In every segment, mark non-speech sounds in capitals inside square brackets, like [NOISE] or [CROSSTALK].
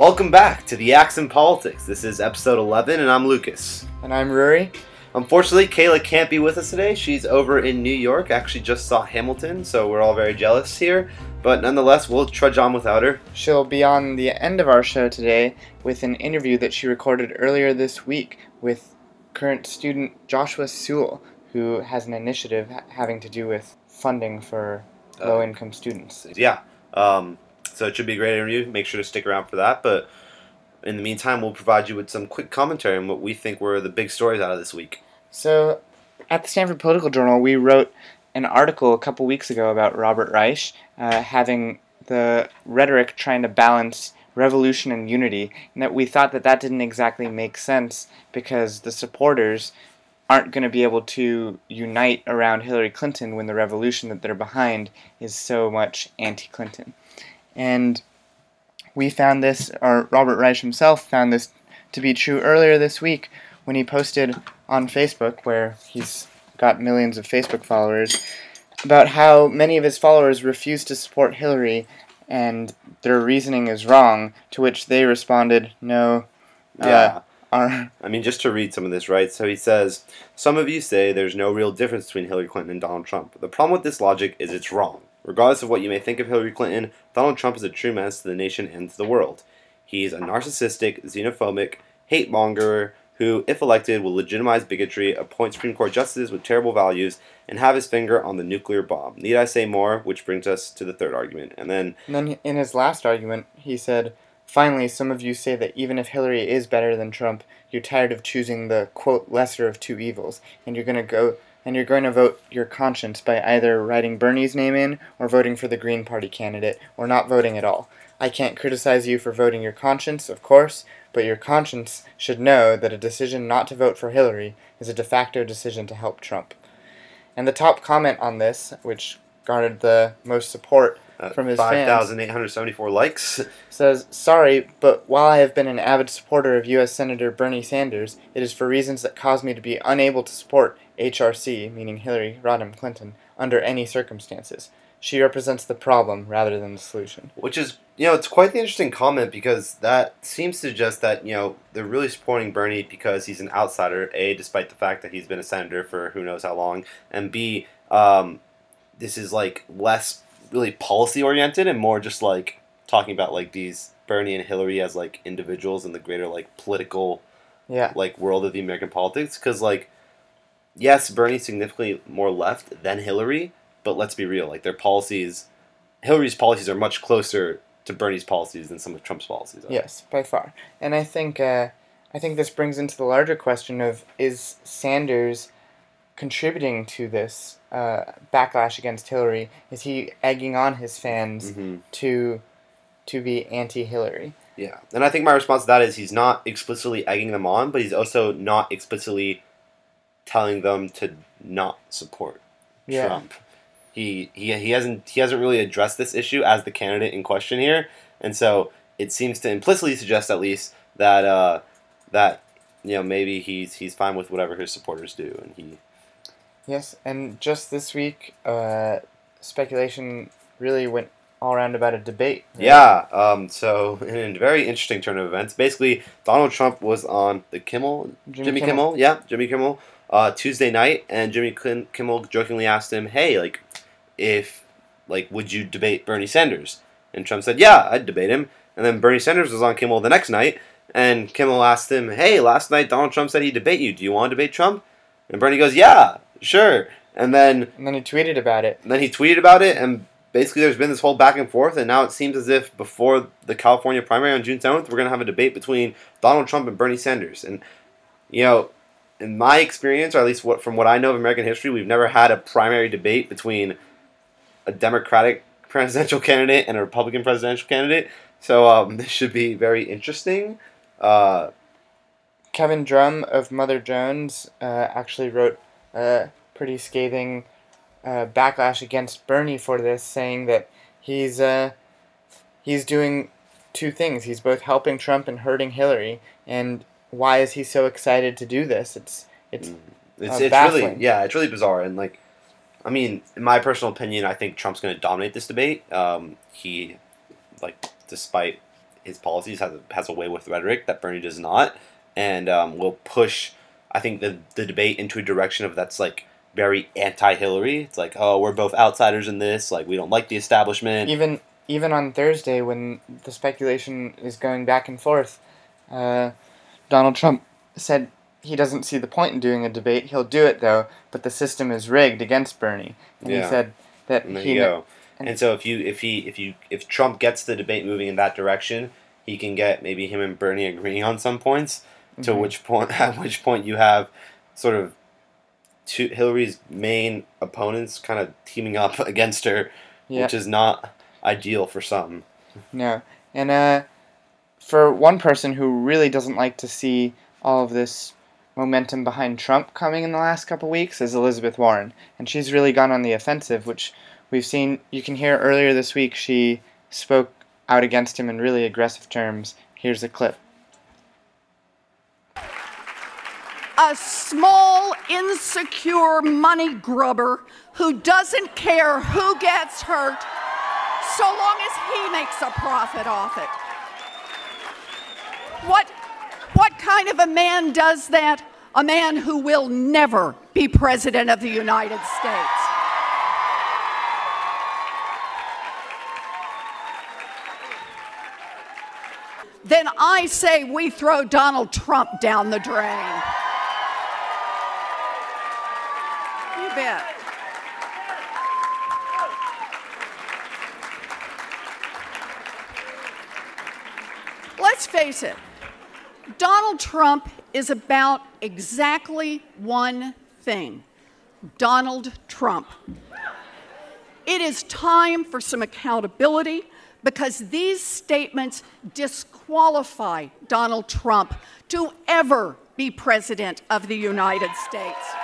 Welcome back to the Axe and Politics. This is episode 11, and I'm Lucas. And I'm Ruairí. Unfortunately, Kayla can't be with us today. She's over in New York. Actually, just saw Hamilton, so we're all very jealous here. But nonetheless, we'll trudge on without her. She'll be on the end of our show today with an interview that she recorded earlier this week with current student Joshua Seawell, who has an initiative having to do with funding for Uh, low income students. Yeah. Um, so it should be a great interview. Make sure to stick around for that. But in the meantime, we'll provide you with some quick commentary on what we think were the big stories out of this week. So, at the Stanford Political Journal, we wrote an article a couple weeks ago about Robert Reich uh, having the rhetoric trying to balance revolution and unity, and that we thought that that didn't exactly make sense because the supporters aren't going to be able to unite around Hillary Clinton when the revolution that they're behind is so much anti-Clinton. And we found this, or Robert Reich himself found this to be true earlier this week when he posted on Facebook, where he's got millions of Facebook followers, about how many of his followers refuse to support Hillary and their reasoning is wrong, to which they responded, no, uh, Yeah. our, I mean, just to read some of this, right? So he says, Some of you say there's no real difference between Hillary Clinton and Donald Trump. The problem with this logic is it's wrong. Regardless of what you may think of Hillary Clinton, Donald Trump is a true menace to the nation and to the world. He's a narcissistic, xenophobic, hate monger who, if elected, will legitimize bigotry, appoint Supreme Court justices with terrible values, and have his finger on the nuclear bomb. Need I say more? Which brings us to the third argument. And then, And then in his last argument, he said, Finally, some of you say that even if Hillary is better than Trump, you're tired of choosing the quote lesser of two evils, and you're gonna go and you're going to vote your conscience by either writing Bernie's name in or voting for the Green Party candidate or not voting at all. I can't criticize you for voting your conscience, of course, but your conscience should know that a decision not to vote for Hillary is a de facto decision to help Trump. And the top comment on this, which garnered the most support uh, From his fans. 5,874 likes. [LAUGHS] says, Sorry, but while I have been an avid supporter of U.S. Senator Bernie Sanders, it is for reasons that cause me to be unable to support HRC, meaning Hillary Rodham Clinton, under any circumstances. She represents the problem rather than the solution. Which is, you know, it's quite the interesting comment because that seems to suggest that, you know, they're really supporting Bernie because he's an outsider, A, despite the fact that he's been a senator for who knows how long, and B, um, this is like less really policy oriented and more just like talking about like these Bernie and Hillary as like individuals in the greater like political Yeah. like world of the American politics because like yes Bernie's significantly more left than Hillary but let's be real like their policies Hillary's policies are much closer to Bernie's policies than some of Trump's policies are. Yes, by far. And I think uh, I think this brings into the larger question of is Sanders contributing to this uh, backlash against Hillary? Is he egging on his fans hmm to to be anti-Hillary? Yeah, and I think my response to that is he's not explicitly egging them on, but he's also not explicitly telling them to not support Yeah. Trump. He, he he hasn't he hasn't really addressed this issue as the candidate in question here, and so it seems to implicitly suggest at least that uh, that you know maybe he's he's fine with whatever his supporters do, and he Yes, and just this week, uh, speculation really went all around about a debate. right? Yeah. Um, so [LAUGHS] in a very interesting turn of events, basically Donald Trump was on the Kimmel, Jimmy, Kimmel. yeah, Jimmy Kimmel, uh, Tuesday night, and Jimmy Kimmel jokingly asked him, "Hey, like, if like, would you debate Bernie Sanders?" And Trump said, "Yeah, I'd debate him." And then Bernie Sanders was on Kimmel the next night, and Kimmel asked him, "Hey, last night Donald Trump said he'd debate you. Do you want to debate Trump?" And Bernie goes, "Yeah, sure." And then And then he tweeted about it. and then he tweeted about it, and basically there's been this whole back and forth, and now it seems as if before the California primary on June 7th, we're going to have a debate between Donald Trump and Bernie Sanders. And, you know, in my experience, or at least what, from what I know of American history, we've never had a primary debate between a Democratic [LAUGHS] presidential candidate and a Republican presidential candidate. So um, [LAUGHS] this should be very interesting. Uh, Kevin Drum of Mother Jones uh, actually wrote a pretty scathing uh, backlash against Bernie for this, saying that he's uh, he's doing two things. He's both helping Trump and hurting Hillary. And why is he so excited to do this? It's it's It's, Uh, it's really yeah, it's really bizarre and like, I mean, in my personal opinion, I think Trump's going to dominate this debate. Um, he, like, despite his policies has a, has a way with rhetoric that Bernie does not, and um, will push. I think the the debate into a direction of that's like very anti-Hillary. It's like, oh, we're both outsiders in this. Like, we don't like the establishment. Even even on Thursday, when the speculation is going back and forth, uh, Donald Trump said he doesn't see the point in doing a debate. He'll do it though, but the system is rigged against Bernie. And Yeah. he said that And there he you go. and- And so if you if he if you if Trump gets the debate moving in that direction, he can get maybe him and Bernie agreeing on some points. To Mhm. which point [LAUGHS] at which point you have sort of two Hillary's main opponents kind of teaming up [LAUGHS] against her, yeah which is not ideal for some. no and uh, for one person who really doesn't like to see all of this momentum behind Trump coming in the last couple weeks is Elizabeth Warren, and she's really gone on the offensive, which we've seen. You can hear earlier this week she spoke out against him in really aggressive terms. Here's a clip. A small, insecure money grubber who doesn't care who gets hurt so long as he makes a profit off it. What, what kind of a man does that? A man who will never be president of the United States. Then I say we throw Donald Trump down the drain. Let's face it, Donald Trump is about exactly one thing Donald Trump. It is time for some accountability because these statements disqualify Donald Trump to ever be president of the United States.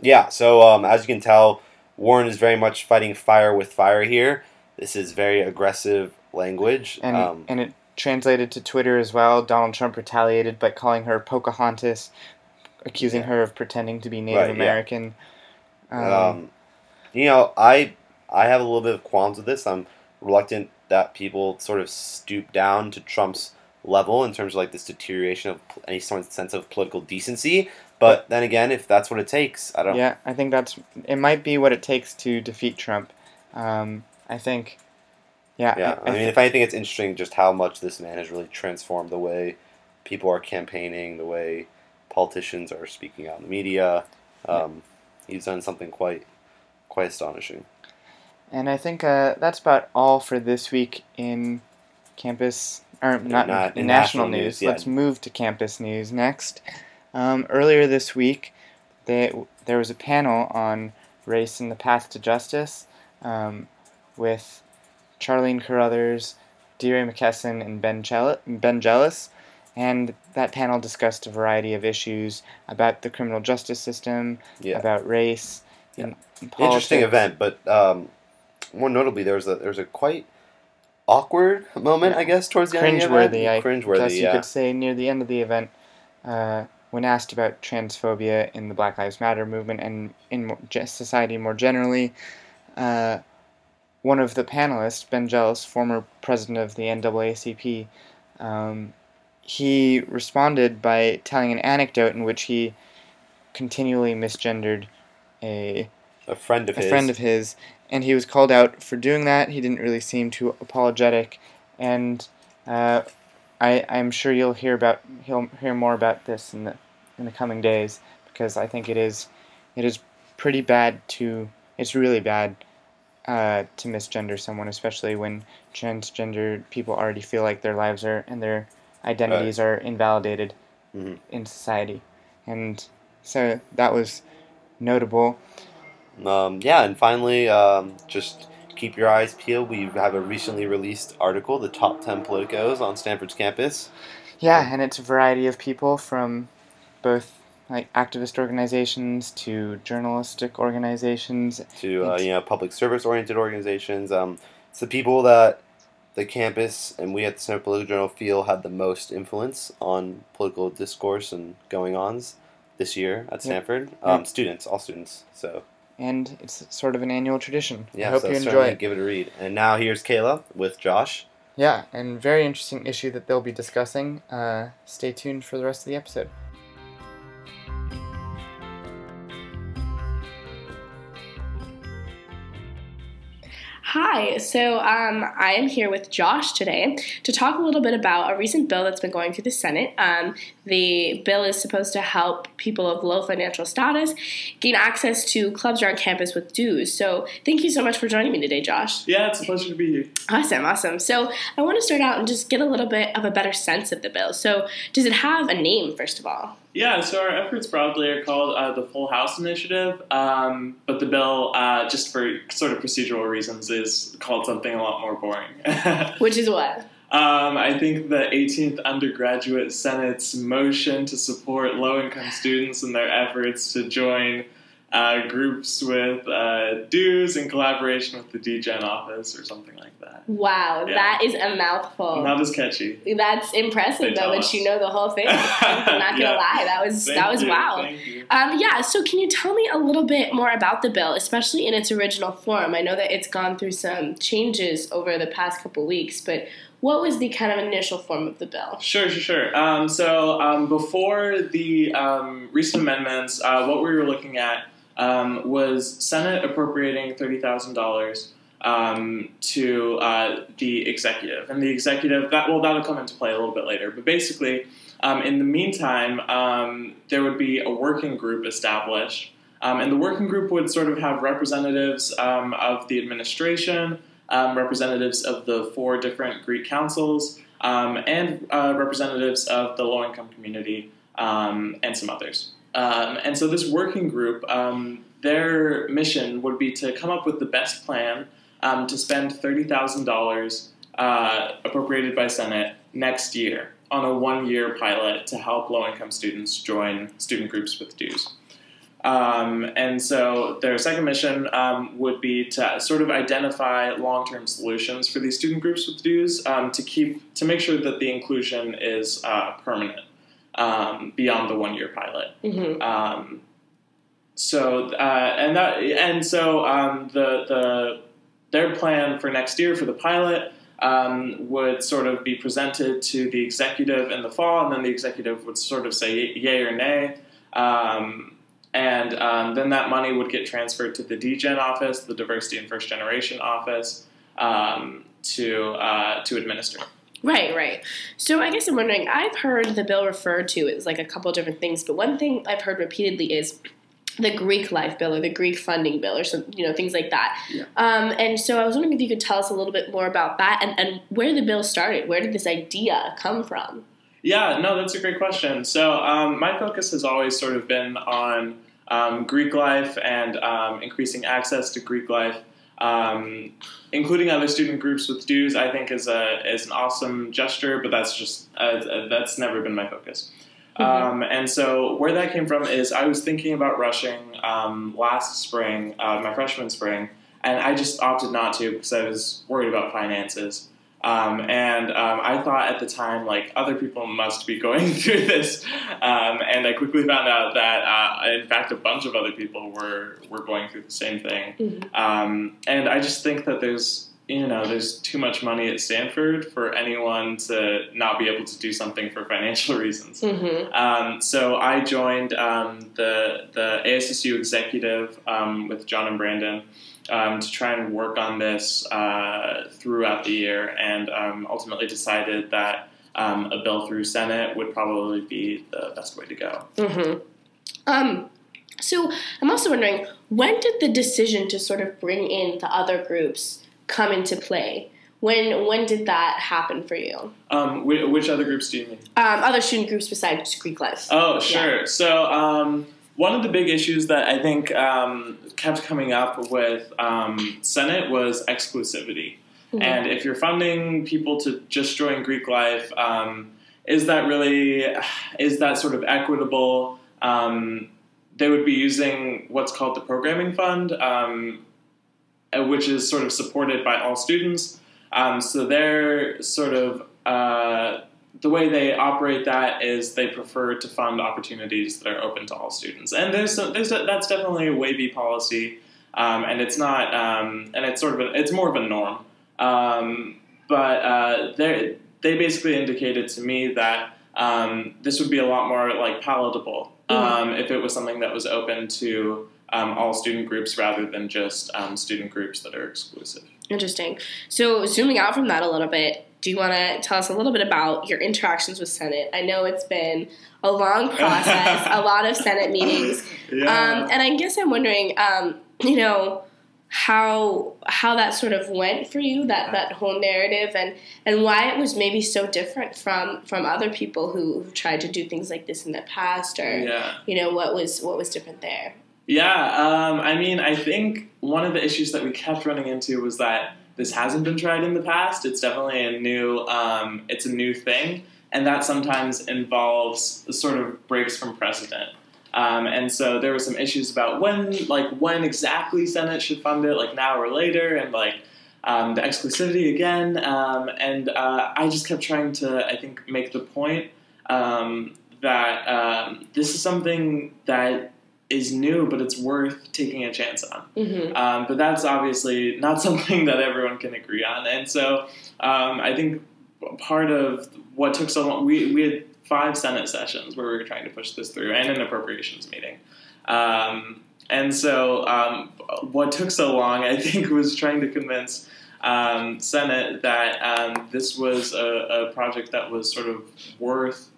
Yeah, so um, as you can tell, Warren is very much fighting fire with fire here. This is very aggressive language. And, um, and it translated to Twitter as well. Donald Trump retaliated by calling her Pocahontas, accusing Yeah. her of pretending to be Native Right, yeah. American. Um, Um, you know, I I have a little bit of qualms with this. I'm reluctant that people sort of stoop down to Trump's level in terms of like this deterioration of any sort of sense of political decency. But then again, if that's what it takes, I don't. yeah, I think that's it. Might be what it takes to defeat Trump. Um, I think. Yeah, Yeah, I, mean, thi- if anything, it's interesting just how much this man has really transformed the way people are campaigning, the way politicians are speaking out in the media. Um, He's done something quite, quite astonishing. And I think uh, that's about all for this week in campus, or not in, in national, national news. news, yeah. Let's move to campus news next. Um, earlier this week, they, there was a panel on race and the path to justice um, with Charlene Carruthers, DeRay McKesson, and Ben, Chel- ben Jealous. And that panel discussed a variety of issues about the criminal justice system, Yeah. about race, Yeah. Interesting event, but um, more notably, there was a there was a quite awkward moment, I guess, towards the end of the cringeworthy. I event. guess you yeah. could say near the end of the event, uh, when asked about transphobia in the Black Lives Matter movement and in society more generally, uh, one of the panelists, Ben Jealous, former president of the NAACP, um, he responded by telling an anecdote in which he continually misgendered a A friend of a his. friend of his, and he was called out for doing that. He didn't really seem too apologetic, and uh, I I'm sure you'll hear about he'll hear more about this in the in the coming days because I think it is it is pretty bad to it's really bad uh, to misgender someone, especially when transgender people already feel like their lives are and their identities are invalidated Mhm. in society, and so that was notable. Um, yeah, and finally, um, just keep your eyes peeled. We have a recently released article, the top ten politicos on Stanford's campus. Yeah, and it's a variety of people from both like activist organizations to journalistic organizations. to uh, you know public service oriented organizations. Um, it's the people that the campus and we at the Stanford Political Journal feel had the most influence on political discourse and going ons this year at Stanford. Yeah. Um, students, all students. So and it's sort of an annual tradition. Yeah, I hope so you enjoy it. give it a read. And now here's Kayla with Josh. Yeah, and very interesting issue that they'll be discussing. Uh, stay tuned for the rest of the episode. Hi, so um, I am here with Josh today to talk a little bit about a recent bill that's been going through the Senate. Um, the bill is supposed to help people of low financial status gain access to clubs around campus with dues. So, thank you so much for joining me today, Josh. Yeah, it's a pleasure to be here. Awesome, awesome. So, I want to start out and just get a little bit of a better sense of the bill. So, does it have a name, first of all? Yeah, so our efforts broadly are called uh, the Full House Initiative, um, but the bill, uh, just for sort of procedural reasons, is called something a lot more boring. [LAUGHS] Which is what? Um, I think the 18th Undergraduate Senate's motion to support low income students in their efforts to join uh, groups with uh, dues in collaboration with the DGen office or something like that. Wow, Yeah. that is a mouthful. Not as catchy. That's impressive, though, that you know the whole thing. [LAUGHS] I'm not gonna Yeah. lie, that was Thank that was you, wow. Um, yeah, so can you tell me a little bit more about the bill, especially in its original form? I know that it's gone through some changes over the past couple weeks, but what was the kind of initial form of the bill? Sure, sure, sure. Um, so um, before the um, recent amendments, uh, what we were looking at um, was Senate appropriating thirty thousand dollars um, to uh, the executive, and the executive that well that'll come into play a little bit later. But basically, um, in the meantime, um, there would be a working group established, um, and the working group would sort of have representatives um, of the administration, representatives of the four different Greek councils and uh, representatives of the low income community and some others. Um, and so, this working group, um, their mission would be to come up with the best plan um, to spend $30,000 uh, appropriated by Senate next year on a one year pilot to help low income students join student groups with dues. Um, and so their second mission um, would be to sort of identify long-term solutions for these student groups with dues um, to keep to make sure that the inclusion is uh, permanent um, beyond the one-year pilot. Mm-hmm. Um, so uh, and that and so um, the the their plan for next year for the pilot um, would sort of be presented to the executive in the fall, and then the executive would sort of say yay or nay. Um, and um, then that money would get transferred to the DGen office, the Diversity and First Generation office, um, to uh, to administer. Right, right. So I guess I'm wondering. I've heard the bill referred to as like a couple different things, but one thing I've heard repeatedly is the Greek life bill or the Greek funding bill or some you know things like that. Yeah. Um, and so I was wondering if you could tell us a little bit more about that and, and where the bill started. Where did this idea come from? Yeah, no, that's a great question. So um, my focus has always sort of been on um, Greek life and um, increasing access to Greek life, um, including other student groups with dues. I think is a is an awesome gesture, but that's just uh, that's never been my focus. Um, and so where that came from is I was thinking about rushing um, last spring, uh, my freshman spring, and I just opted not to because I was worried about finances. Um, and um, I thought at the time, like, other people must be going [LAUGHS] through this. Um, and I quickly found out that, uh, in fact, a bunch of other people were, were going through the same thing. Mhm. Um, and I just think that there's, you know, there's too much money at Stanford for anyone to not be able to do something for financial [LAUGHS] reasons. Mm-hmm. Um, so I joined um, the the ASSU executive um, with John and Brandon um, to try and work on this uh, throughout the year, and um, ultimately decided that um, a bill through Senate would probably be the best way to go. Mm-hmm. Um, so I'm also wondering when did the decision to sort of bring in the other groups come into play? When when did that happen for you? Um, which other groups do you mean? Um, other student groups besides Greek life. Oh, sure. So, um, one of the big issues that I think um, kept coming up with um, Senate was exclusivity. Mhm. And if you're funding people to just join Greek life, um, is that really is that sort of equitable? Um, they would be using what's called the programming fund, um, uh, which is sort of supported by all students. Um, so they're sort of uh, the way they operate that is they prefer to fund opportunities that are open to all students, and there's some, there's a, that's definitely a wavy policy um, and it's not, um, and it's sort of, a, it's more of a norm. Um, but uh, they they basically indicated to me that um, this would be a lot more like palatable um, if it was something that was open to um, all student groups rather than just um, student groups that are exclusive. Interesting. So, zooming out from that a little bit, do you want to tell us a little bit about your interactions with Senate? I know it's been a long process, a lot of Senate [LAUGHS] meetings, Yeah. um, and I guess I'm wondering, um, you know, how how that sort of went for you that that whole narrative and and why it was maybe so different from from other people who, who tried to do things like this in the past or yeah. you know what was what was different there Yeah, um, I mean, I think one of the issues that we kept running into was that this hasn't been tried in the past. It's definitely a new, um, it's a new thing, and that sometimes involves sort of breaks from precedent. Um, and so there were some issues about when, like, when exactly Senate should fund it, like now or later, and like um, the exclusivity again. Um, and uh, I just kept trying to, I think, make the point um, that um, this is something that is new, but it's worth taking a chance on. mm-hmm. Um, but that's obviously not [LAUGHS] something that everyone can agree on. And so um, I think part of what took so long, we, we had five Senate sessions where we were trying to push this through and an appropriations meeting. Um, and so um, what took so long, I [LAUGHS] think, was trying to convince um, Senate that um, this was a, a project that was sort of worth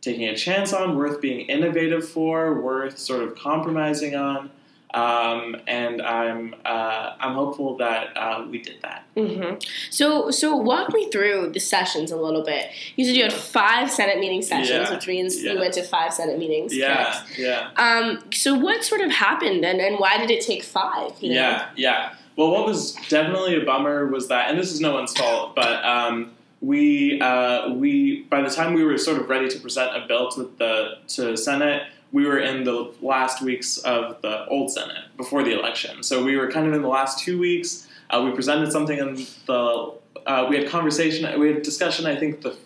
taking a chance on, worth being innovative for, worth sort of compromising on. Um, and I'm uh, I'm hopeful that uh, we did that. hmm So, so walk me through the sessions a little bit. You said you had five Senate meeting sessions, Yeah, which means yeah. you went to five Senate meetings. Yeah, correct? yeah, Um. So, what sort of happened, and, and why did it take five? you know? yeah, yeah. Well, what was definitely a bummer was that, and this is no one's fault, but um, we uh, we by the time we were sort of ready to present a bill to the to Senate, we were in the last weeks of the old Senate before the election. So we were kind of in the last two weeks. Uh, we presented something in the uh, we had conversation, we had discussion. I think the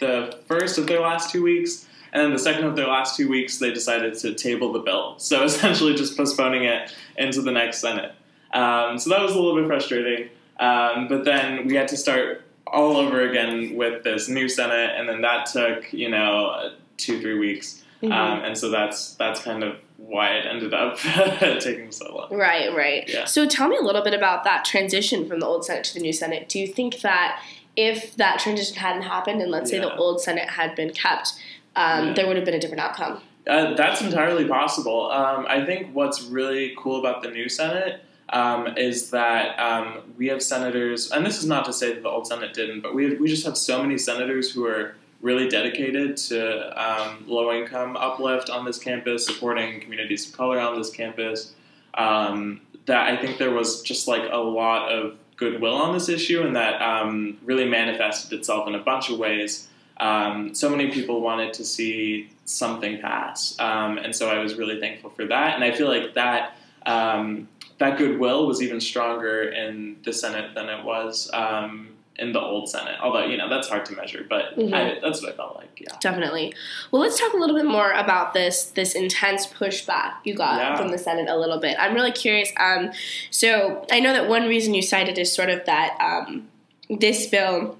the first of their last two weeks, and then the second of their last two weeks, they decided to table the bill. So [LAUGHS] essentially, just postponing it into the next Senate. Um, so that was a little bit frustrating. Um, but then we had to start all over again with this new Senate, and then that took you know two three weeks. Mhm. Um, and so that's that's kind of why it ended up [LAUGHS] taking so long. Right, right. Yeah. So tell me a little bit about that transition from the old Senate to the new Senate. Do you think that if that transition hadn't happened, and let's say the old Senate had been kept, um, Yeah. there would have been a different outcome? Uh, that's entirely possible. Um, I think what's really cool about the new Senate um, is that um, we have senators, and this is not to say that the old Senate didn't, but we, we just have so many senators who are really dedicated to um, low income uplift on this campus, supporting communities of color on this campus, um, that I think there was just like a lot of goodwill on this issue, and that um, really manifested itself in a bunch of ways. Um, so many people wanted to see something pass, um, and so I was really thankful for that. And I feel like that um, that goodwill was even stronger in the Senate than it was um, in the old Senate. Although you know that's hard to measure, but Mhm. I, that's what I felt like. Yeah. Definitely. Well, let's talk a little bit more about this this intense pushback you got Yeah. from the Senate a little bit. I'm really curious. Um, so I know that one reason you cited is sort of that um, this bill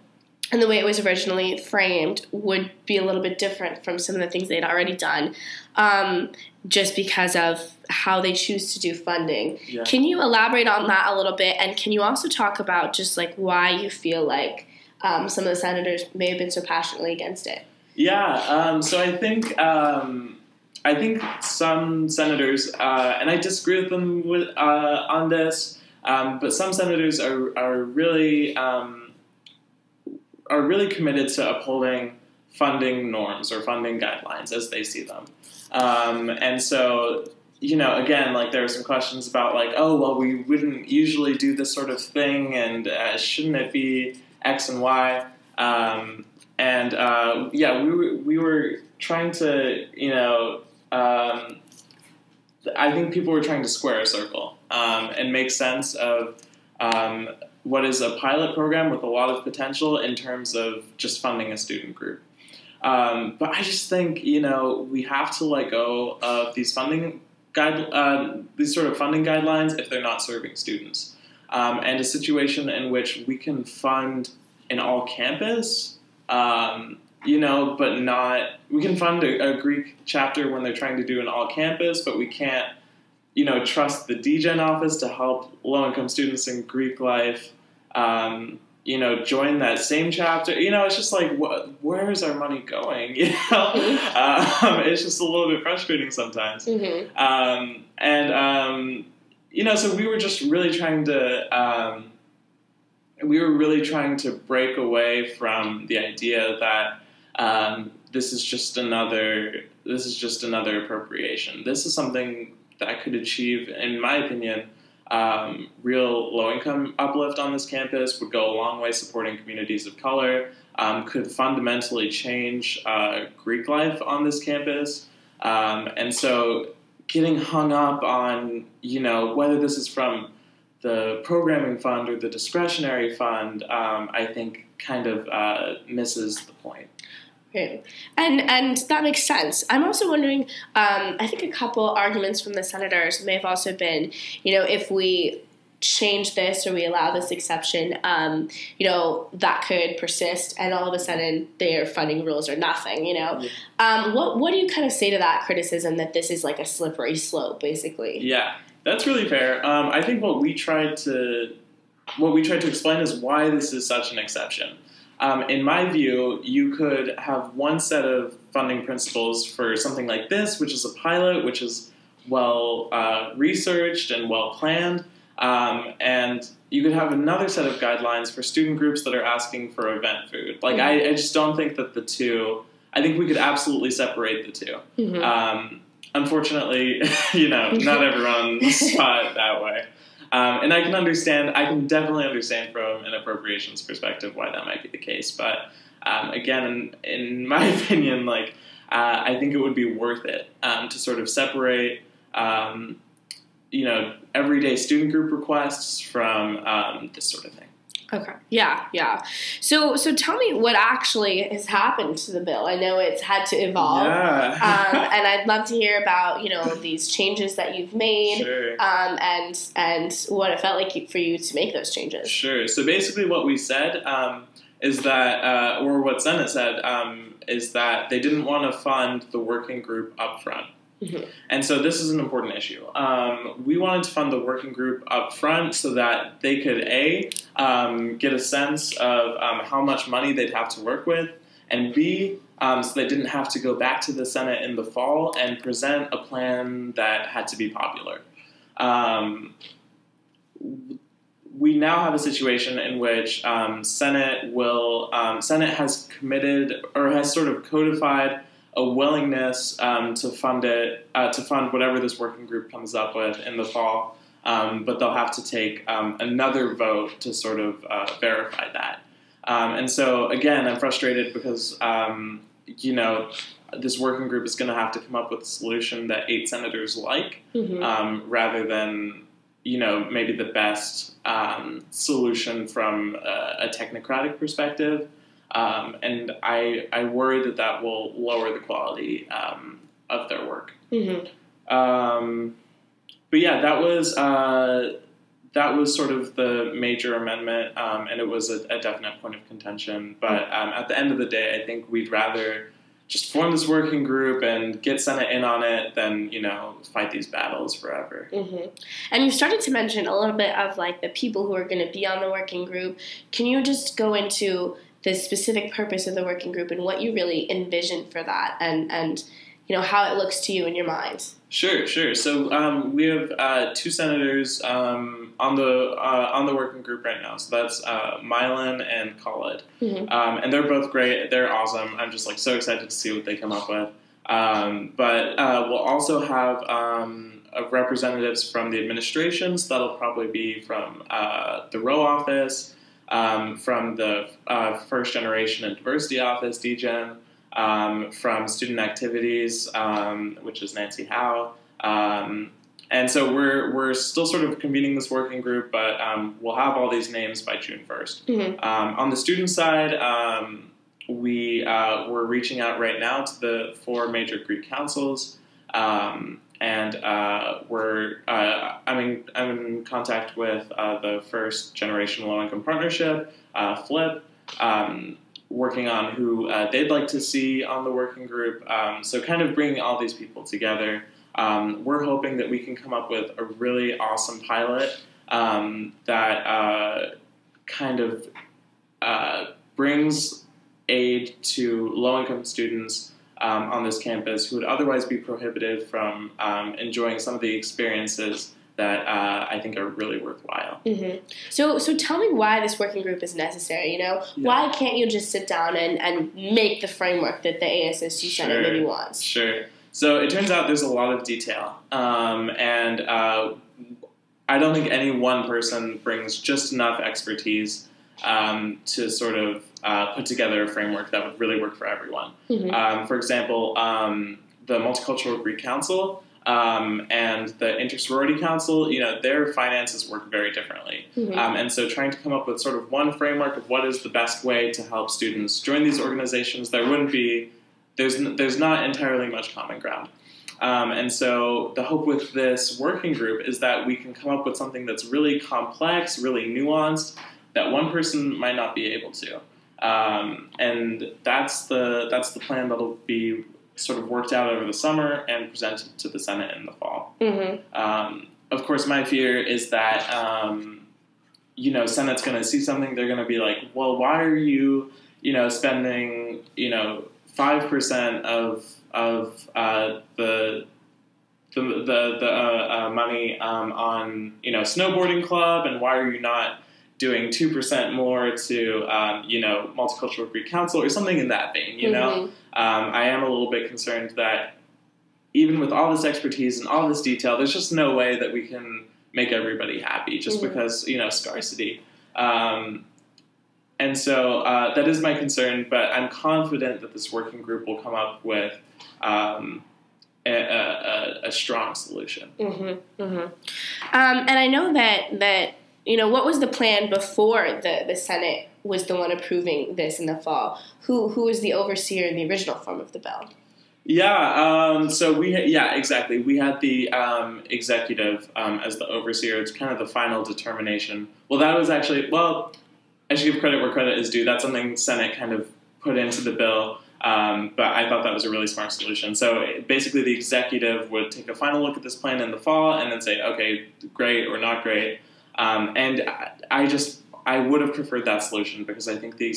and the way it was originally framed would be a little bit different from some of the things they'd already done, um, just because of how they choose to do funding. Yeah. Can you elaborate on that a little bit, and can you also talk about just like why you feel like um, some of the senators may have been so passionately against it? Yeah, um, so I think um, I think some senators, uh, and I disagree with them with, uh, on this, um, but some senators are are really um, are really committed to upholding funding norms or funding guidelines as they see them, um, and so. You know, again, like there are some questions about, like, oh, well, we wouldn't usually do this sort of thing, and uh, shouldn't it be X and Y? Um, and uh, yeah, we were, we were trying to, you know, um, I think people were trying to square a circle um, and make sense of um, what is a pilot program with a lot of potential in terms of just funding a student group. Um, but I just think, you know, we have to let go of these funding guide uh, these sort of funding guidelines if they're not serving students, um, and a situation in which we can fund an all campus. Um, you know, but not. We can fund a, a Greek chapter when they're trying to do an all campus, but we can't, you know, trust the DGen office to help low income students in Greek life. Um, you know, join that same chapter. You know, it's just like, wh- where is our money going? [LAUGHS] You know, um, it's just a little bit frustrating sometimes. Mm-hmm. Um, and um, you know, so we were just really trying to. Um, we were really trying to break away from the idea that um, this is just another. This is just another appropriation. This is something that could achieve, in my opinion, um, real low income uplift on this campus, would go a long way supporting communities of color, um, could fundamentally change uh, Greek life on this campus. Um, and so getting hung up on, you know, whether this is from the programming fund or the discretionary fund, um, I think kind of uh, misses the point. Right. And and that makes sense. I'm also wondering. Um, I think a couple arguments from the senators may have also been, you know, if we change this or we allow this exception, um, you know, that could persist, and all of a sudden their funding rules are nothing. You know, um, what what do you kind of say to that criticism that this is like a slippery slope, basically? Yeah, that's really fair. Um, I think what we tried to what we tried to explain is why this is such an exception. Um, in my view, you could have one set of funding principles for something like this, which is a pilot, which is well uh, researched and well planned, um, and you could have another set of guidelines for student groups that are asking for event food. Like, I, I just don't think that the two. I think we could absolutely separate the 2 Mhm. Um, unfortunately, [LAUGHS] you know, not everyone it [LAUGHS] that way. Um, and I can understand, I can definitely understand from an appropriations perspective why that might be the case. But um, again, in, [LAUGHS] my opinion, like uh, I think it would be worth it um, to sort of separate, um, you know, everyday student group requests from um, this sort of thing. Okay. Yeah, yeah. So so tell me what actually has happened to the bill. I know it's had to evolve. Yeah. um, [LAUGHS] and I'd love to hear about you know these changes that you've made, Sure. um, and and what it felt like for you to make those changes. Sure. So basically, what we said um, is that, uh, or what Senate said, um, is that they didn't want to fund the working group up front. Mhm. And so this is an important issue. Um, we wanted to fund the working group up front so that they could a um, get a sense of um, how much money they'd have to work with, and b um, so they didn't have to go back to the Senate in the fall and present a plan that had to be popular. Um, we now have a situation in which um, Senate will Senate has committed or has sort of codified a willingness um, to fund it uh, to fund whatever this working group comes up with in the fall, um, but they'll have to take um, another vote to sort of uh, verify that. Um, and so again, I'm frustrated because um, you know this working group is going to have to come up with a solution that eight senators like, Mhm. um, rather than you know maybe the best um, solution from a, a technocratic perspective. Um, and I I worry that that will lower the quality um, of their work. Mhm. Um, but yeah, that was uh, that was sort of the major amendment, um, and it was a, a definite point of contention. But um, at the end of the day, I think we'd rather just form this working group and get Senate in on it than you know fight these battles forever. hmm And you started to mention a little bit of like the people who are going to be on the working group. Can you just go into the specific purpose of the working group and what you really envision for that, and and you know how it looks to you in your mind? Sure, sure. So um, we have uh, two senators um, on the uh, on the working group right now. So that's uh, Mylan and Khalid, Mhm. um, and they're both great. They're awesome. I'm just like so excited to see what they come up with. Um, but uh, we'll also have um, uh, representatives from the administrations. That'll probably be from uh, the Row office, um, from the uh, First Generation and Diversity office, DGen um, from student activities, um, which is Nancy Howe. Um, and so we're, we're still sort of convening this working group, but um, we'll have all these names by June 1st. Mhm. Um, on the student side, um, we, uh, we're reaching out right now to the four major Greek councils. Um, and uh, we're uh, I'm in I'm in contact with uh, the first generation low income partnership, uh, FLIP. Um, working on who uh, they'd like to see on the working group. Um, so, kind of bringing all these people together. Um, we're hoping that we can come up with a really awesome pilot um, that uh, kind of brings aid to low income students um, on this campus who would otherwise be prohibited from um, enjoying some of the experiences that uh, I think are really worthwhile. Mm-hmm. So, so tell me why this working group is necessary. You know, Yeah. why can't you just sit down and, and make the framework that the ASSG Senate Sure. maybe wants? Sure. So it turns out there's a lot of detail, um, and uh, I don't think any one person brings just enough expertise um, to sort of uh, put together a framework that would really work for everyone. Mhm. Um, for example, um, the Multicultural Greek Council um, and the Inter-Sorority Council, you know, their finances work very differently. Mhm. Um, and so trying to come up with sort of one framework of what is the best way to help students join these organizations, there wouldn't be, there's, n- there's not entirely much common ground. Um, and so the hope with this working group is that we can come up with something that's really complex, really nuanced, that one person might not be able to. Um, and that's the that's the plan that'll be sort of worked out over the summer and presented to the Senate in the fall. Mhm. Um, of course, my fear is that um, you know Senate's going to see something. They're going to be like, "Well, why are you, you know, spending you know five percent of of uh, the the the, the uh, uh, money um, on you know snowboarding club, and why are you not?" Doing two percent more to um, you know multicultural Greek council or something in that vein, you know. Mhm. Um, I am a little bit concerned that even with all this expertise and all this detail, there's just no way that we can make everybody happy just Mhm. because you know scarcity. Um, and so uh, that is my concern, but I'm confident that this working group will come up with um, a, a, a, a strong solution. Mm-hmm. Mm-hmm. Um, and I know that that you know what was the plan before the the Senate was the one approving this in the fall. Who who was the overseer in the original form of the bill? Yeah, um, so we yeah exactly. We had the um, executive um, as the overseer. It's kind of the final determination. Well, that was actually well. I should give credit where credit is due. That's something Senate kind of put into the bill, um, but I thought that was a really smart solution. So basically, the executive would take a final look at this plan in the fall and then say, okay, great or not great. Um, and I, I just I would have preferred that solution because I think the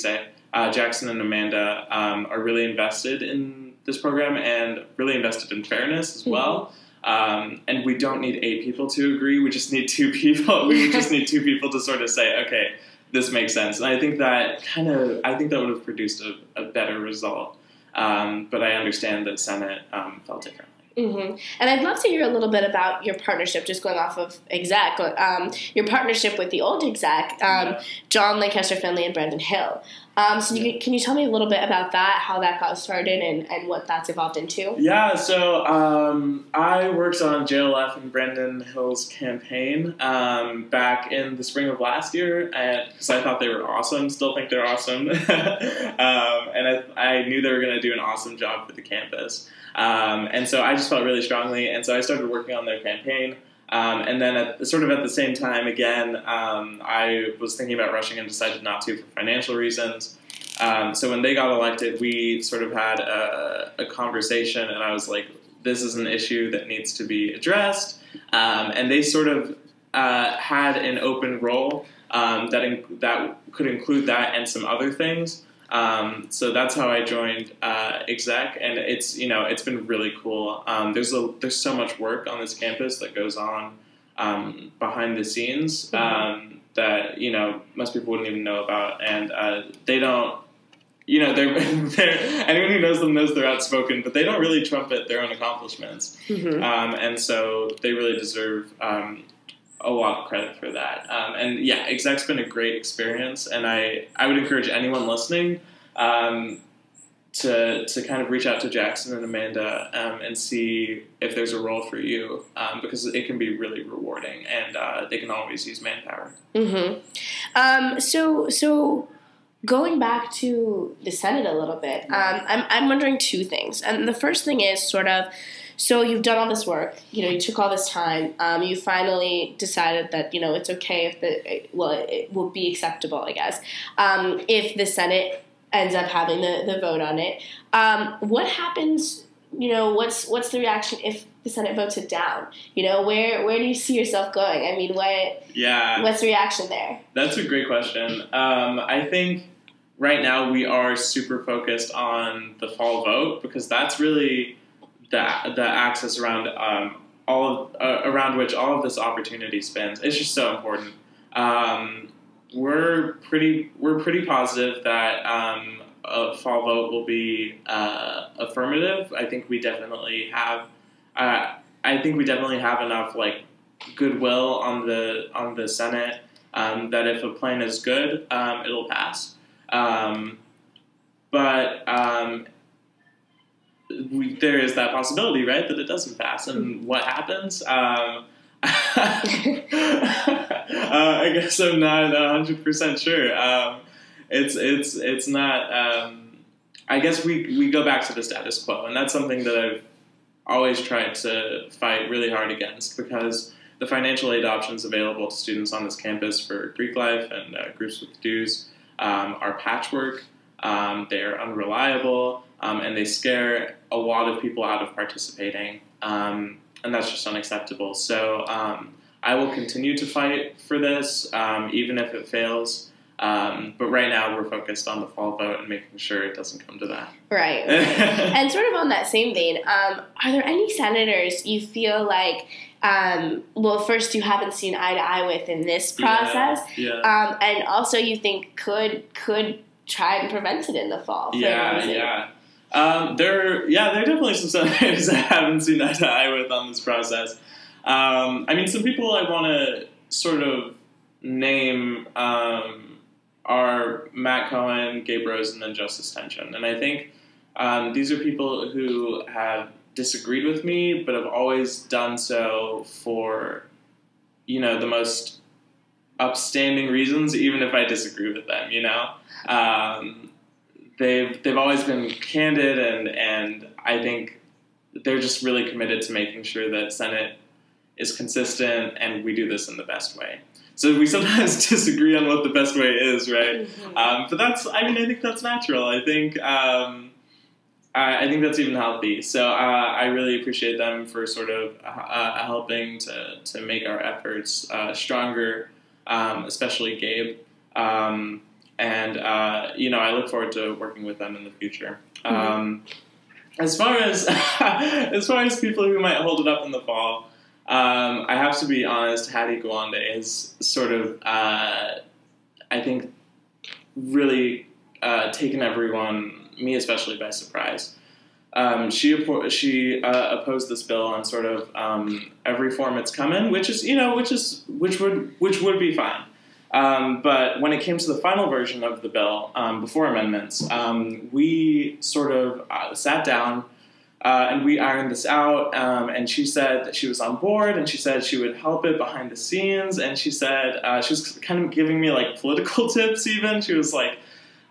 uh, Jackson and Amanda um, are really invested in this program and really invested in fairness as well. Um, and we don't need eight people to agree. We just need two [LAUGHS] people. We [LAUGHS] just need two people to sort of say, okay, this makes sense. And I think that kind of, I think that would have produced a, a better result. Um, but I understand that Senate um, felt differently. Mm-hmm. And I'd love to hear a little bit about your partnership, just going off of exec, um, your partnership with the old exec, um, John Lancaster Finley and Brandon Hill. Um, so you, can you tell me a little bit about that, how that got started, and, and what that's evolved into? Yeah, so um, I worked on JLF and Brandon Hill's campaign um, back in the spring of last year because I thought they were awesome. Still think they're awesome, [LAUGHS] um, and I, I knew they were going to do an awesome job for the campus. Um, and so I just felt really strongly, and so I started working on their campaign. Um, and then, at, sort of at the same time, again, um, I was thinking about rushing and decided not to for financial reasons. Um, so when they got elected, we sort of had a, a conversation, and I was like, "This is an issue that needs to be addressed." Um, and they sort of uh, had an open role um, that in, that could include that and some other things. Um, so that's how I joined uh, exec, and it's you know it's been really cool. Um, there's a there's so much work on this campus that goes on um, behind the scenes um, that you know most people wouldn't even know about, and uh, they don't. You know, they're, [LAUGHS] they're anyone who knows them knows they're outspoken, but they don't really trumpet their own accomplishments, Mm-hmm. um, and so they really deserve um, a lot of credit for that. Um, and yeah, exec's been a great experience, and I I would encourage anyone listening um, to to kind of reach out to Jackson and Amanda um, and see if there's a role for you um, because it can be really rewarding, and uh, they can always use manpower. Mm-hmm. Um, so, so going back to the Senate a little bit, um, I'm, I'm wondering two things. And the first thing is sort of, so you've done all this work. You know, you took all this time. Um, you finally decided that you know it's okay if the well, it will be acceptable, I guess, um, if the Senate ends up having the, the vote on it. Um, what happens? You know, what's what's the reaction if the Senate votes it down? You know, where where do you see yourself going? I mean, what Yeah, what's the reaction there? that's a great question. Um, I think right now we are super focused on the fall vote because that's really the the axis around um, all of, uh, around which all of this opportunity spins. It's just so important. Um, we're pretty we're pretty positive that um, a fall vote will be uh, affirmative. I think we definitely have. Uh, I think we definitely have enough like goodwill on the on the Senate um, that if a plan is good, um, it'll pass. Um, but um, we, there is that possibility, right, that it doesn't pass. And what happens? Um, [LAUGHS] uh, I guess I'm not 100 percent sure. Um, it's it's it's not. Um, I guess we we go back to the status quo, and that's something that I've always tried to fight really hard against because the financial aid options available to students on this campus for Greek life and uh, groups with dues um, are patchwork. Um, they're unreliable, um, and they scare a lot of people out of participating, um, and that's just unacceptable. So um, I will continue to fight for this, um, even if it fails. Um, but right now, we're focused on the fall vote and making sure it doesn't come to that. Right. [LAUGHS] and sort of on that same vein, um, are there any senators you feel like, um, well, first you haven't seen eye to eye with in this process, Yeah. um, and also you think could could try and prevent it in the fall? Yeah, yeah. Um, there, yeah, there are definitely some senators [LAUGHS] I haven't seen eye to eye with on this process. Um, I mean, some people I want to sort of name um, are Matt Cohen, Gabe Rosen, and Justice Tension, and I think um, these are people who have disagreed with me, but have always done so for you know the most upstanding reasons, even if I disagree with them. You know. They've they've always been candid and and I think they're just really committed to making sure that Senate is consistent and we do this in the best way. So we sometimes [LAUGHS] disagree on what the best way is, right? Mhm. Um, but that's I mean I think that's natural. I think um, I, I think that's even healthy. So uh, I really appreciate them for sort of uh, helping to to make our efforts uh, stronger, um, especially Gabe. Um, and uh, you know, I look forward to working with them in the future. Um, as far as [LAUGHS] as far as people who might hold it up in the fall, um, I have to be honest. Hattie Gawande has sort of, uh, I think, really uh, taken everyone, me especially, by surprise. Um, she oppo- she uh, opposed this bill on sort of um, every form it's come in, which is you know which is which would which would be fine. Um, but when it came to the final version of the bill, um, before amendments, um, we sort of uh, sat down uh, and we ironed this out. Um, and she said that she was on board, and she said she would help it behind the scenes. And she said uh, she was kind of giving me like political [LAUGHS] tips. Even she was like,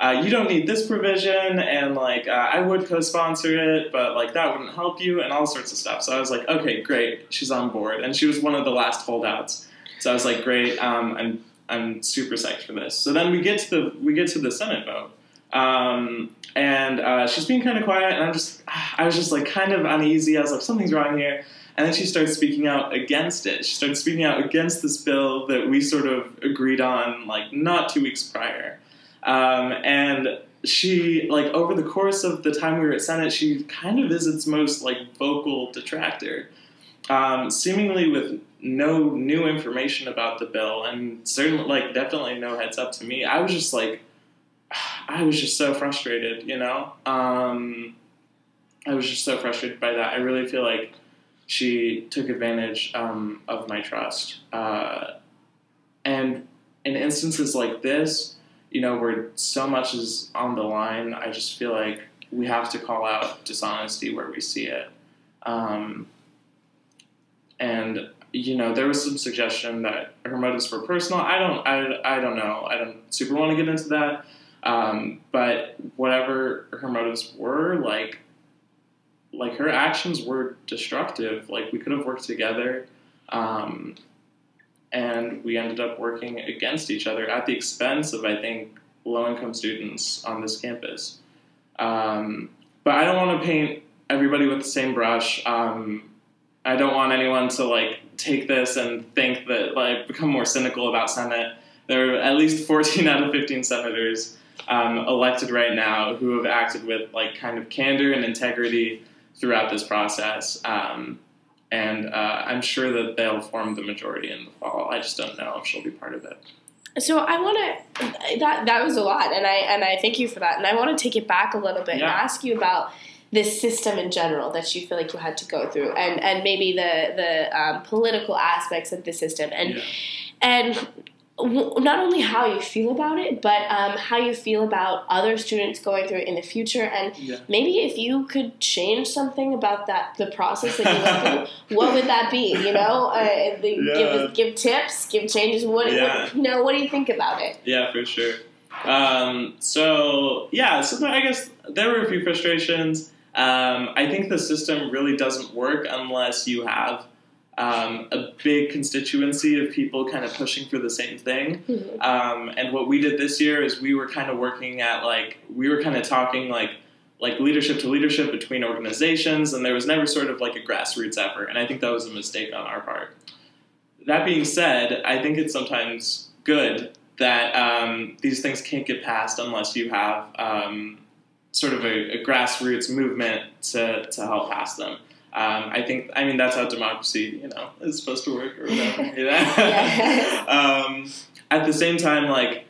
uh, "You don't need this provision," and like uh, I would co-sponsor it, but like that wouldn't help you, and all sorts of stuff. So I was like, "Okay, great, she's on board." And she was one of the last holdouts. So I was like, "Great, um, I'm I'm super psyched for this." So then we get to the we get to the Senate vote. Um, and uh, she's being kind of quiet, and I'm just, I was just like kind of uneasy. I was like, something's wrong here. And then she starts speaking out against it. She starts speaking out against this bill that we sort of agreed on, like not two weeks prior. Um, and she, like, over the course of the time we were at Senate, she kind of is its most like vocal detractor, um, seemingly with no new information about the bill, and certainly, like, definitely no heads up to me. I was just like. [SIGHS] I was just so frustrated, you know. Um, I was just so frustrated by that. I really feel like she took advantage um, of my trust, uh, and in instances like this, you know, where so much is on the line, I just feel like we have to call out dishonesty where we see it. Um, and you know, there was some suggestion that her motives were personal. I don't, I, I don't know. I don't super want to get into that. Um, but whatever her motives were, like, like her actions were destructive. Like we could have worked together, um, and we ended up working against each other at the expense of I think low income students on this campus. Um, but I don't want to paint everybody with the same brush. Um, I don't want anyone to like take this and think that like become more cynical about Senate. There are at least 14 [LAUGHS] out of 15 senators um, elected right now who have acted with like kind of candor and integrity throughout this process. Um, and uh, I'm sure that they'll form the majority in the fall. I just don't know if she'll be part of it. So I want to that that was a lot, and I and I thank you for that. And I want to take it back a little bit Yeah. and ask you about this system in general that you feel like you had to go through, and and maybe the the um, political aspects of the system, and Yeah. and not only how you feel about it, but um, how you feel about other students going through it in the future, and Yeah. maybe if you could change something about that the process that you went through, what would that be? You know, uh, the, Yeah. give give tips, give changes. What, Yeah. what you know? What do you think about it? Yeah, for sure. Um, so yeah, so I guess there were a few frustrations. Um, I think the system really doesn't work unless you have um, a big constituency of people kind of pushing for the same thing. Mhm. Um, and what we did this year is we were kind of working at like we were kind of talking like like leadership to leadership between organizations, and there was never sort of like a grassroots effort. And I think that was a mistake on our part. That being said, I think it's sometimes good that um, these things can't get passed unless you have um, sort of a, a grassroots movement to, to help pass them. Um, I think, I mean, that's how democracy, you know, is supposed to work or whatever. [LAUGHS] You know? Yes. [LAUGHS] um, at the same time, like,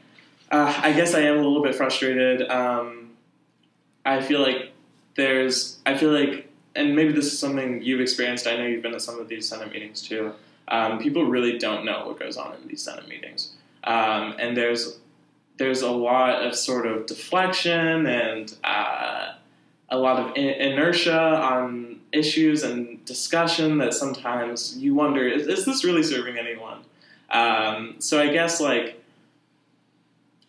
uh, I guess I am a little bit frustrated. Um, I feel like there's, I feel like, and maybe this is something you've experienced. I know you've been at some of these Senate meetings too. Um, people really don't know what goes on in these Senate meetings, um, and there's there's a lot of sort of deflection and uh, a lot of in- inertia on issues and discussion that sometimes you wonder is, is this really serving anyone? Um, so I guess like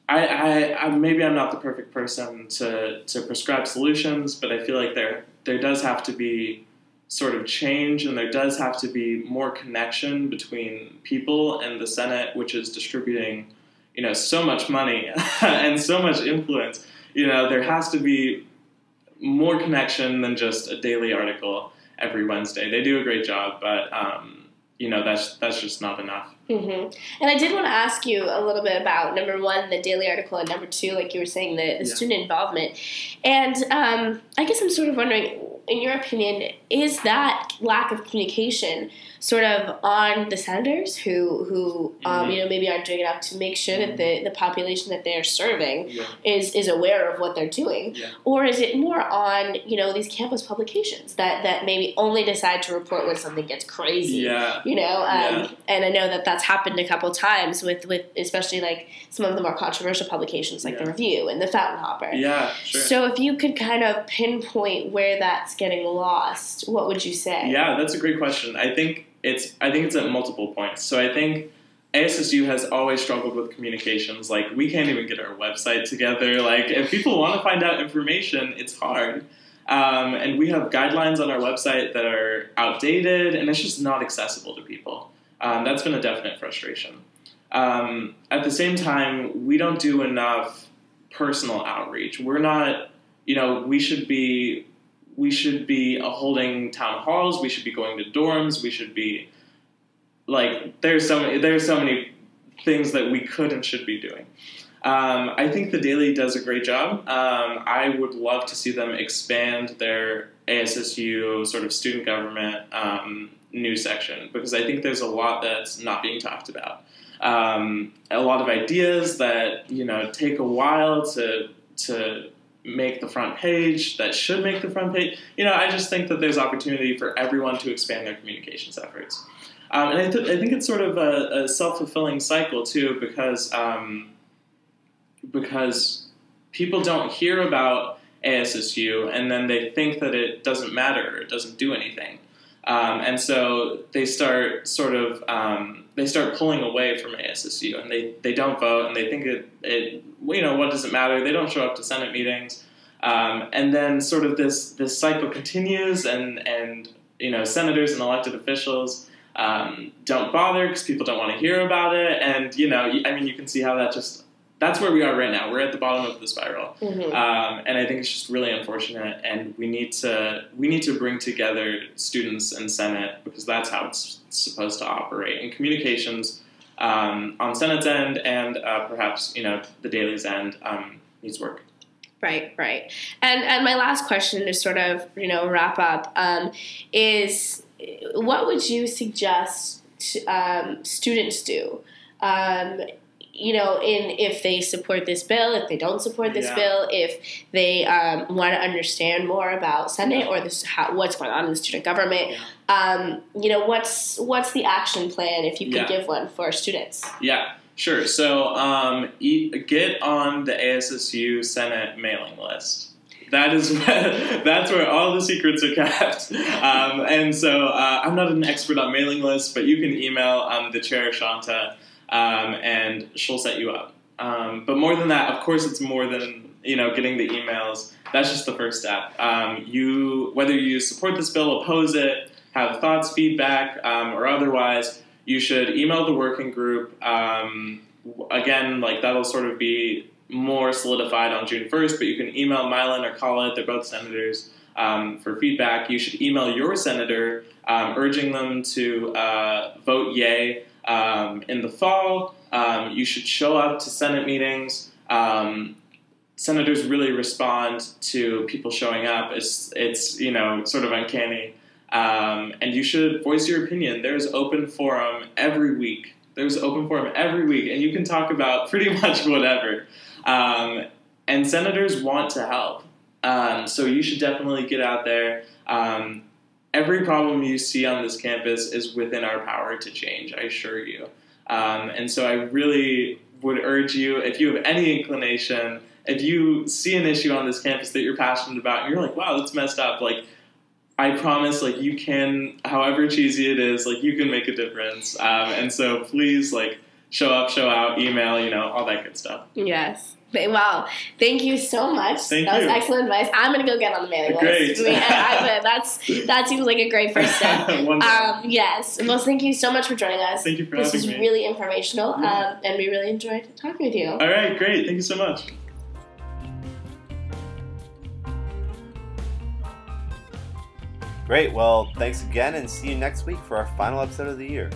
I, I, I maybe I'm not the perfect person to to prescribe solutions, but I feel like there there does have to be sort of change and there does have to be more connection between people and the Senate, which is distributing you know so much money [LAUGHS] and so much influence. You know there has to be more connection than just a daily article every Wednesday. They do a great job, but um, you know that's that's just not enough. hmm And I did want to ask you a little bit about number one, the daily article, and number two, like you were saying, the, the Yeah. student involvement. And um, I guess I'm sort of wondering, in your opinion, is that lack of communication sort of on the senators who, who um, Mhm. you know, maybe aren't doing enough to make sure that the, the population that they're serving Yeah. is is aware of what they're doing, Yeah. or is it more on you know these campus publications that that maybe only decide to report when something gets crazy? Yeah. you know um, and i know that that's happened a couple times with with especially like some of the more controversial publications like the review and the fountain hopper Yeah. Sure. so if you could kind of pinpoint where that's getting lost what would you say Yeah, that's a great question. I think it's I think it's at multiple points. So I think ASSU has always struggled with communications. Like we can't even get our website together. Like if people want to find out information, it's hard. Um, and we have guidelines on our website that are outdated, and it's just not accessible to people. Um, that's been a definite frustration. Um, at the same time, we don't do enough personal outreach. We're not, you know, we should be we should be uh, holding town halls. We should be going to dorms. We should be like there's so many there's so many things that we could and should be doing. Um, I think the Daily does a great job. Um, I would love to see them expand their ASSU sort of student government um, news section because I think there's a lot that's not being talked about. Um, a lot of ideas that you know take a while to to make the front page that should make the front page. You know, I just think that there's opportunity for everyone to expand their communications efforts. Um, and I, th- I think it's sort of a, a self fulfilling cycle too, because um, because people don't hear about ASSU and then they think that it doesn't matter, it doesn't do anything, um, and so they start sort of um, they start pulling away from ASSU and they, they don't vote and they think it, it you know what does it matter? They don't show up to Senate meetings. Um, and then sort of this this cycle continues, and and you know senators and elected officials um, don't bother because people don't want to hear about it, and you know I mean you can see how that just that's where we are right now. We're at the bottom of the spiral, Mhm. um, and I think it's just really unfortunate. And we need to we need to bring together students and Senate because that's how it's supposed to operate. And communications um, on Senate's end and uh, perhaps you know the Daily's end um, needs work. Right, right. And and my last question to sort of you know wrap up um, is what would you suggest um, students do? You know, in if they support this bill, if they don't support this Yeah. bill, if they um, want to understand more about Senate or this how, what's going on in the student government, um, you know, what's what's the action plan if you could Yeah. give one for students? Yeah, sure. So um, e- get on the ASSU Senate mailing list. That is where, [LAUGHS] that's where all the secrets are kept. Um, and so uh, I'm not an expert on mailing lists, but you can email um, the chair Shanta, um, and she'll set you up. Um, but more than that, of course, it's more than you know getting the emails. That's just the first step. Um, you whether you support this bill, oppose it, have thoughts, feedback, um, or otherwise, you should email the working group. Um, again, like that'll sort of be more solidified on June 1st, but you can email Mylan or Khaled, they're both senators, um, for feedback. You should email your senator um, urging them to uh, vote yay um, in the fall. Um, you should show up to Senate meetings. Um, senators really respond to people showing up. It's, it's you know, sort of uncanny. Um, and you should voice your opinion. There's open forum every week. There's open forum every week, and you can talk about [LAUGHS] pretty much whatever. Um, and senators want to help. Um, so you should definitely get out there. Um, every problem you see on this campus is within our power to change, I assure you. Um, and so I really would urge you, if you have any inclination, if you see an issue on this campus that you're passionate about, and you're like, wow, that's messed up, like, I promise, like, you can, however cheesy it is, like, you can make a difference. Um, and so please, like, show up, show out, email, you know, all that good stuff. Yes. But, [LAUGHS] Wow. Thank you so much. Thank that you. was excellent advice. I'm going to go get on the mailing Great. list. I mean, I- I- that's, [LAUGHS] that seems like a great first step. [LAUGHS] Um, yes. Well, thank you so much for joining us. Thank you for this having was me. really informational, Yeah. um, and we really enjoyed talking with you. all right, great. Thank you so much. Great. Well, thanks again, and see you next week for our final episode of the year.